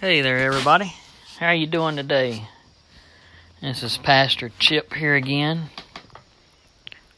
Hey there, everybody. How you doing today? This is Pastor Chip here again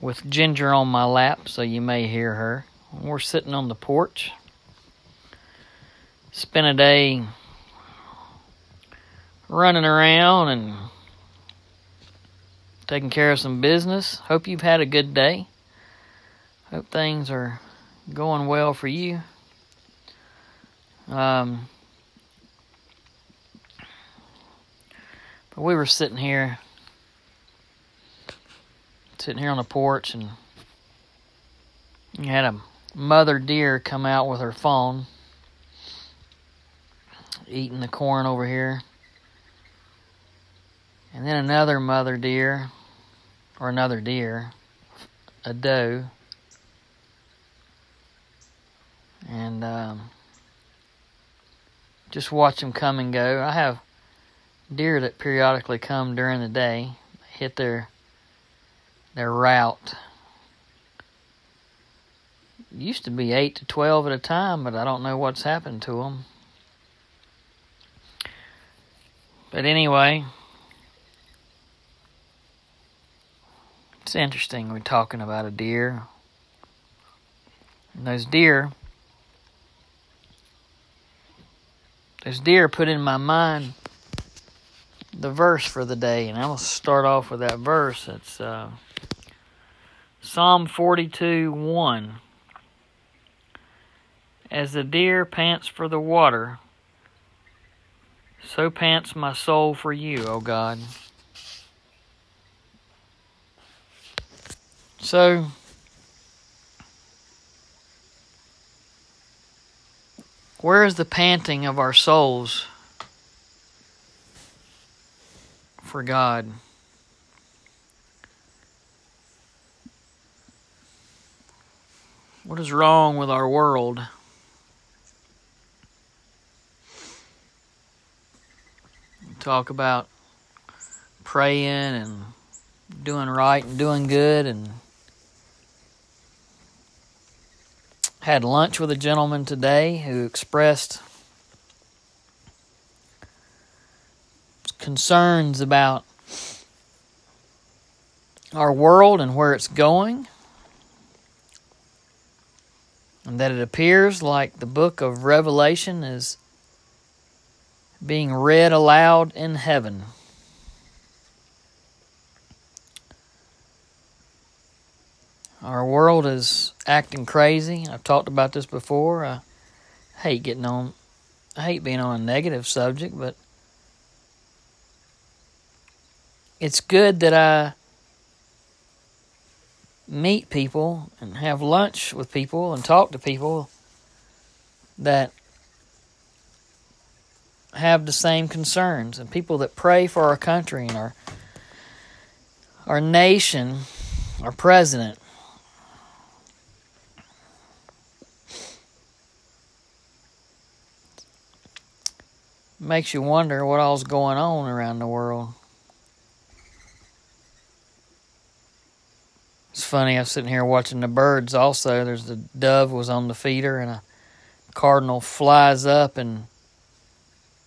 with Ginger on my lap, so you may hear her. We're sitting on the porch. Spent a day running around and taking care of some business. Hope you've had a good day. Hope things are going well for you. Um, but we were sitting here, sitting here on the porch, and you had a mother deer come out with her fawn, eating the corn over here. And then another mother deer, or another deer, a doe. And um, just watch them come and go. I have deer that periodically come during the day, hit their their route. used to be eight to twelve at a time, but I don't know what's happened to them. But anyway, it's interesting we're talking about a deer. And those deer Those deer put in my mind the verse for the day, and I'm going to start off with that verse. It's uh, Psalm 42 1. As the deer pants for the water, so pants my soul for you, O God. So, Where is the panting of our souls for God? What is wrong with our world? Talk about praying and doing right and doing good and had lunch with a gentleman today who expressed concerns about our world and where it's going. And that it appears like the book of Revelation is being read aloud in heaven. Our world is acting crazy. I've talked about this before. I hate getting on, I hate being on a negative subject, but it's good that I meet people and have lunch with people and talk to people that have the same concerns and people that pray for our country and our our nation, our president. makes you wonder what all's going on around the world. It's funny, I was sitting here watching the birds also. There's the dove was on the feeder and a cardinal flies up and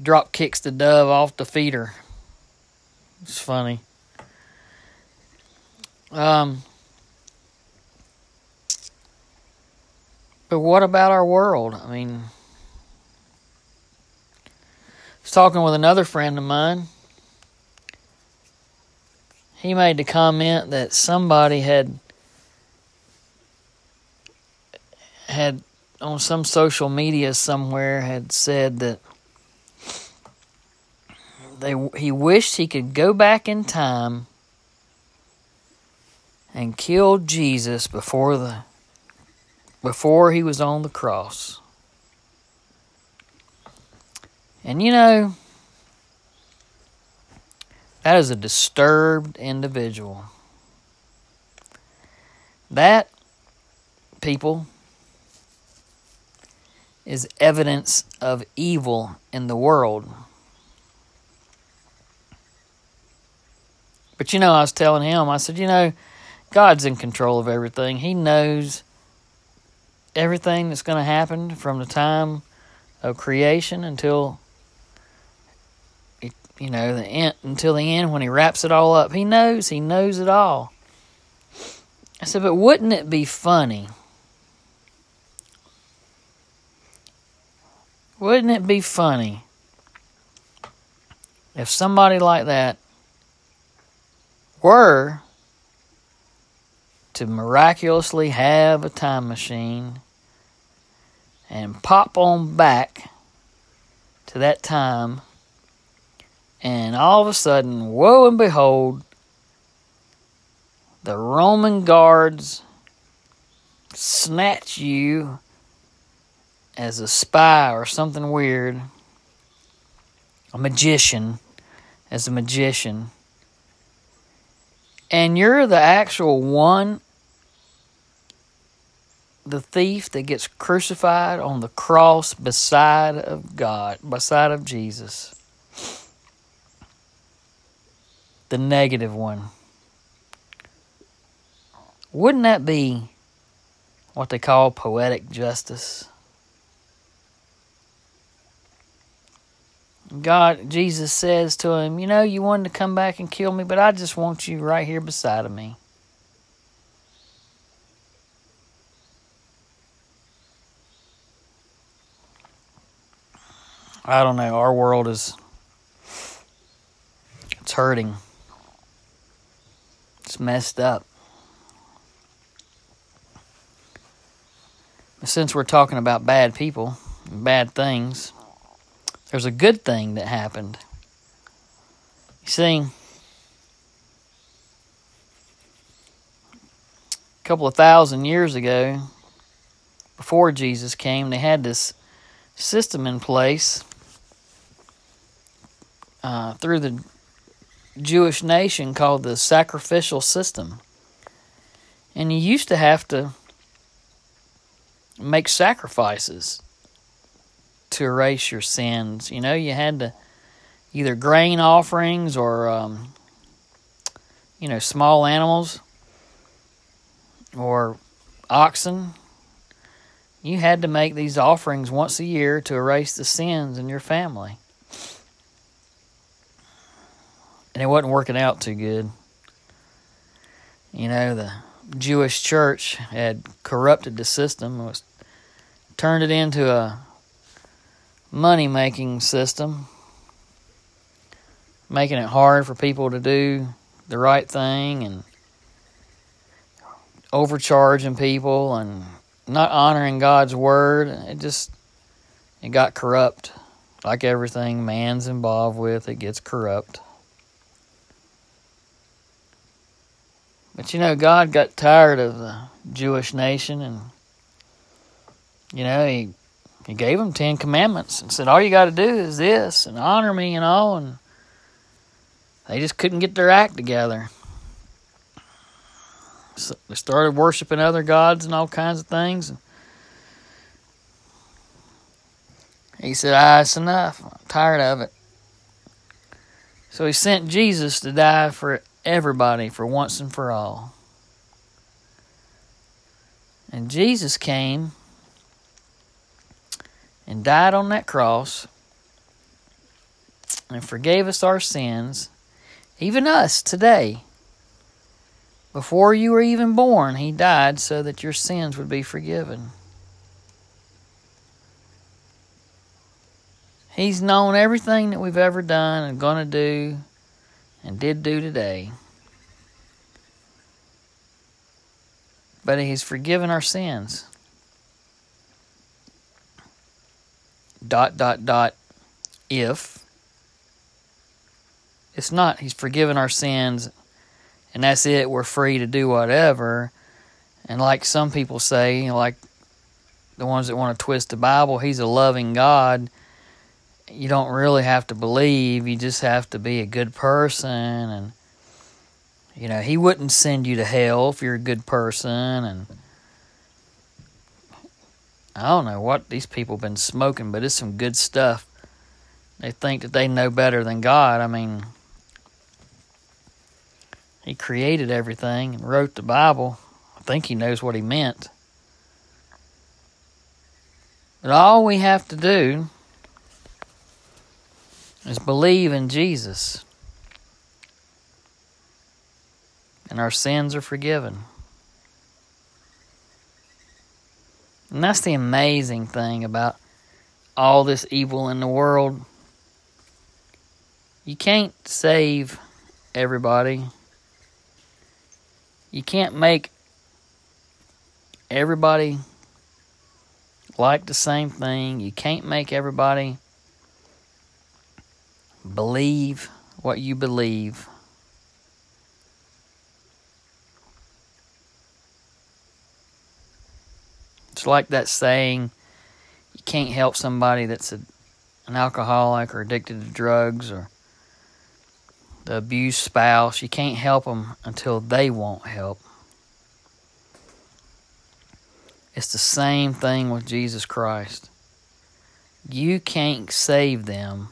drop kicks the dove off the feeder. It's funny. Um, but what about our world? I mean, I was talking with another friend of mine. He made the comment that somebody had had on some social media somewhere had said that they he wished he could go back in time and kill Jesus before the before he was on the cross. And you know, that is a disturbed individual. That, people, is evidence of evil in the world. But you know, I was telling him, I said, you know, God's in control of everything. He knows everything that's going to happen from the time of creation until you know, the end, until the end when he wraps it all up. He knows, he knows it all. I said, but wouldn't it be funny? Wouldn't it be funny if somebody like that were to miraculously have a time machine and pop on back to that time, and all of a sudden, woe and behold, the Roman guards snatch you as a spy or something weird, a magician, as a magician, and you're the actual one, the thief that gets crucified on the cross beside of God, beside of Jesus. The negative one. Wouldn't that be what they call poetic justice? God, Jesus says to him, You know, you wanted to come back and kill me, but I just want you right here beside of me. I don't know. Our world is. It's hurting. Messed up. Since we're talking about bad people, bad things, there's a good thing that happened. You see, a couple of thousand years ago, before Jesus came, they had this system in place uh, through the Jewish nation called the sacrificial system. And you used to have to make sacrifices to erase your sins. You know, you had to either grain offerings or, um, you know, small animals or oxen. You had to make these offerings once a year to erase the sins in your family. And it wasn't working out too good. You know, the Jewish church had corrupted the system, was turned it into a money making system, making it hard for people to do the right thing and overcharging people and not honoring God's word. It just it got corrupt. Like everything man's involved with, it gets corrupt. But you know, God got tired of the Jewish nation and you know, he he gave them Ten Commandments and said, All you got to do is this and honor me and all. And they just couldn't get their act together. So they started worshiping other gods and all kinds of things. And He said, Ah, it's enough. I'm tired of it. So he sent Jesus to die for everybody for once and for all. And Jesus came and died on that cross and forgave us our sins, even us today. Before you were even born, He died so that your sins would be forgiven. He's known everything that we've ever done and going to do and did do today. But He's forgiven our sins. dot dot dot if it's not he's forgiven our sins and that's it we're free to do whatever and like some people say like the ones that want to twist the bible he's a loving god you don't really have to believe you just have to be a good person and you know he wouldn't send you to hell if you're a good person and I don't know what these people have been smoking, but it's some good stuff. They think that they know better than God. I mean, He created everything and wrote the Bible. I think He knows what He meant. But all we have to do, is believe in Jesus. And our sins are forgiven. And that's the amazing thing about all this evil in the world. You can't save everybody. You can't make everybody like the same thing. You can't make everybody believe what you believe. It's like that saying you can't help somebody that's a, an alcoholic or addicted to drugs or the abused spouse. You can't help them until they won't help. It's the same thing with Jesus Christ. You can't save them,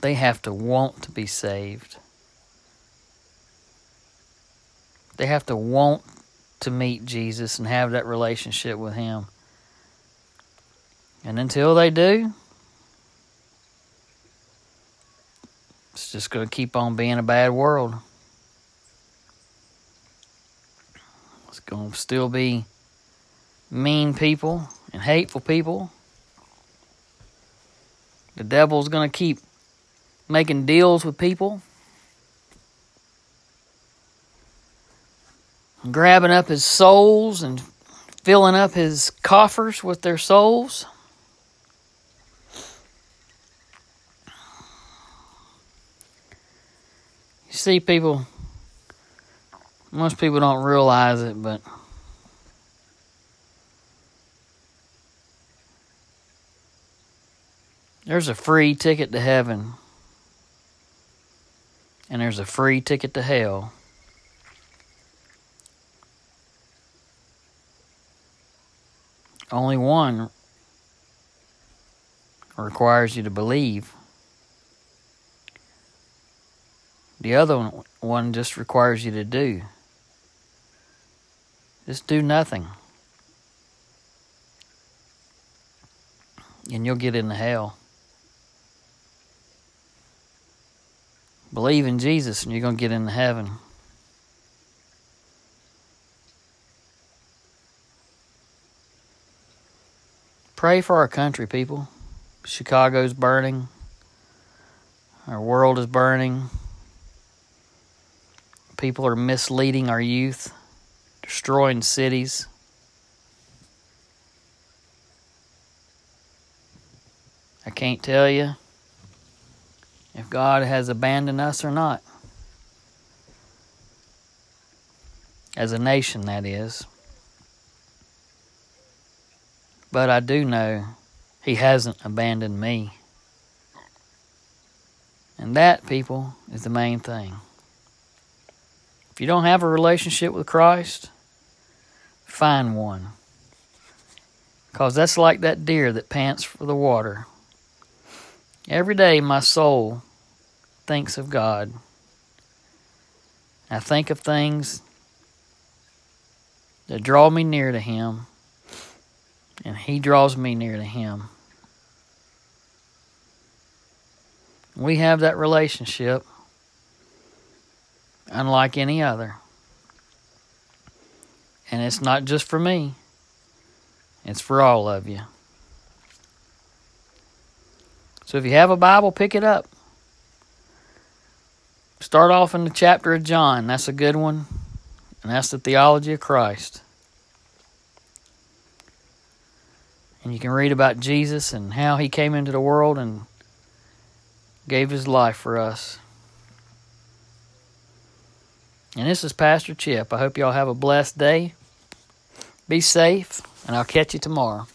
they have to want to be saved. They have to want to meet Jesus and have that relationship with Him. And until they do, it's just going to keep on being a bad world. It's going to still be mean people and hateful people. The devil's going to keep making deals with people, grabbing up his souls and filling up his coffers with their souls. You see, people, most people don't realize it, but there's a free ticket to heaven, and there's a free ticket to hell. Only one requires you to believe. The other one just requires you to do. Just do nothing. And you'll get into hell. Believe in Jesus and you're going to get into heaven. Pray for our country, people. Chicago's burning. Our world is burning. People are misleading our youth, destroying cities. I can't tell you if God has abandoned us or not. As a nation, that is. But I do know He hasn't abandoned me. And that, people, is the main thing. If you don't have a relationship with Christ, find one. Because that's like that deer that pants for the water. Every day my soul thinks of God. I think of things that draw me near to Him, and He draws me near to Him. We have that relationship unlike any other. And it's not just for me, it's for all of you. So if you have a Bible, pick it up. Start off in the chapter of John. That's a good one. And that's the theology of Christ. And you can read about Jesus and how he came into the world and gave his life for us. And this is Pastor Chip. I hope y'all have a blessed day. Be safe, and I'll catch you tomorrow.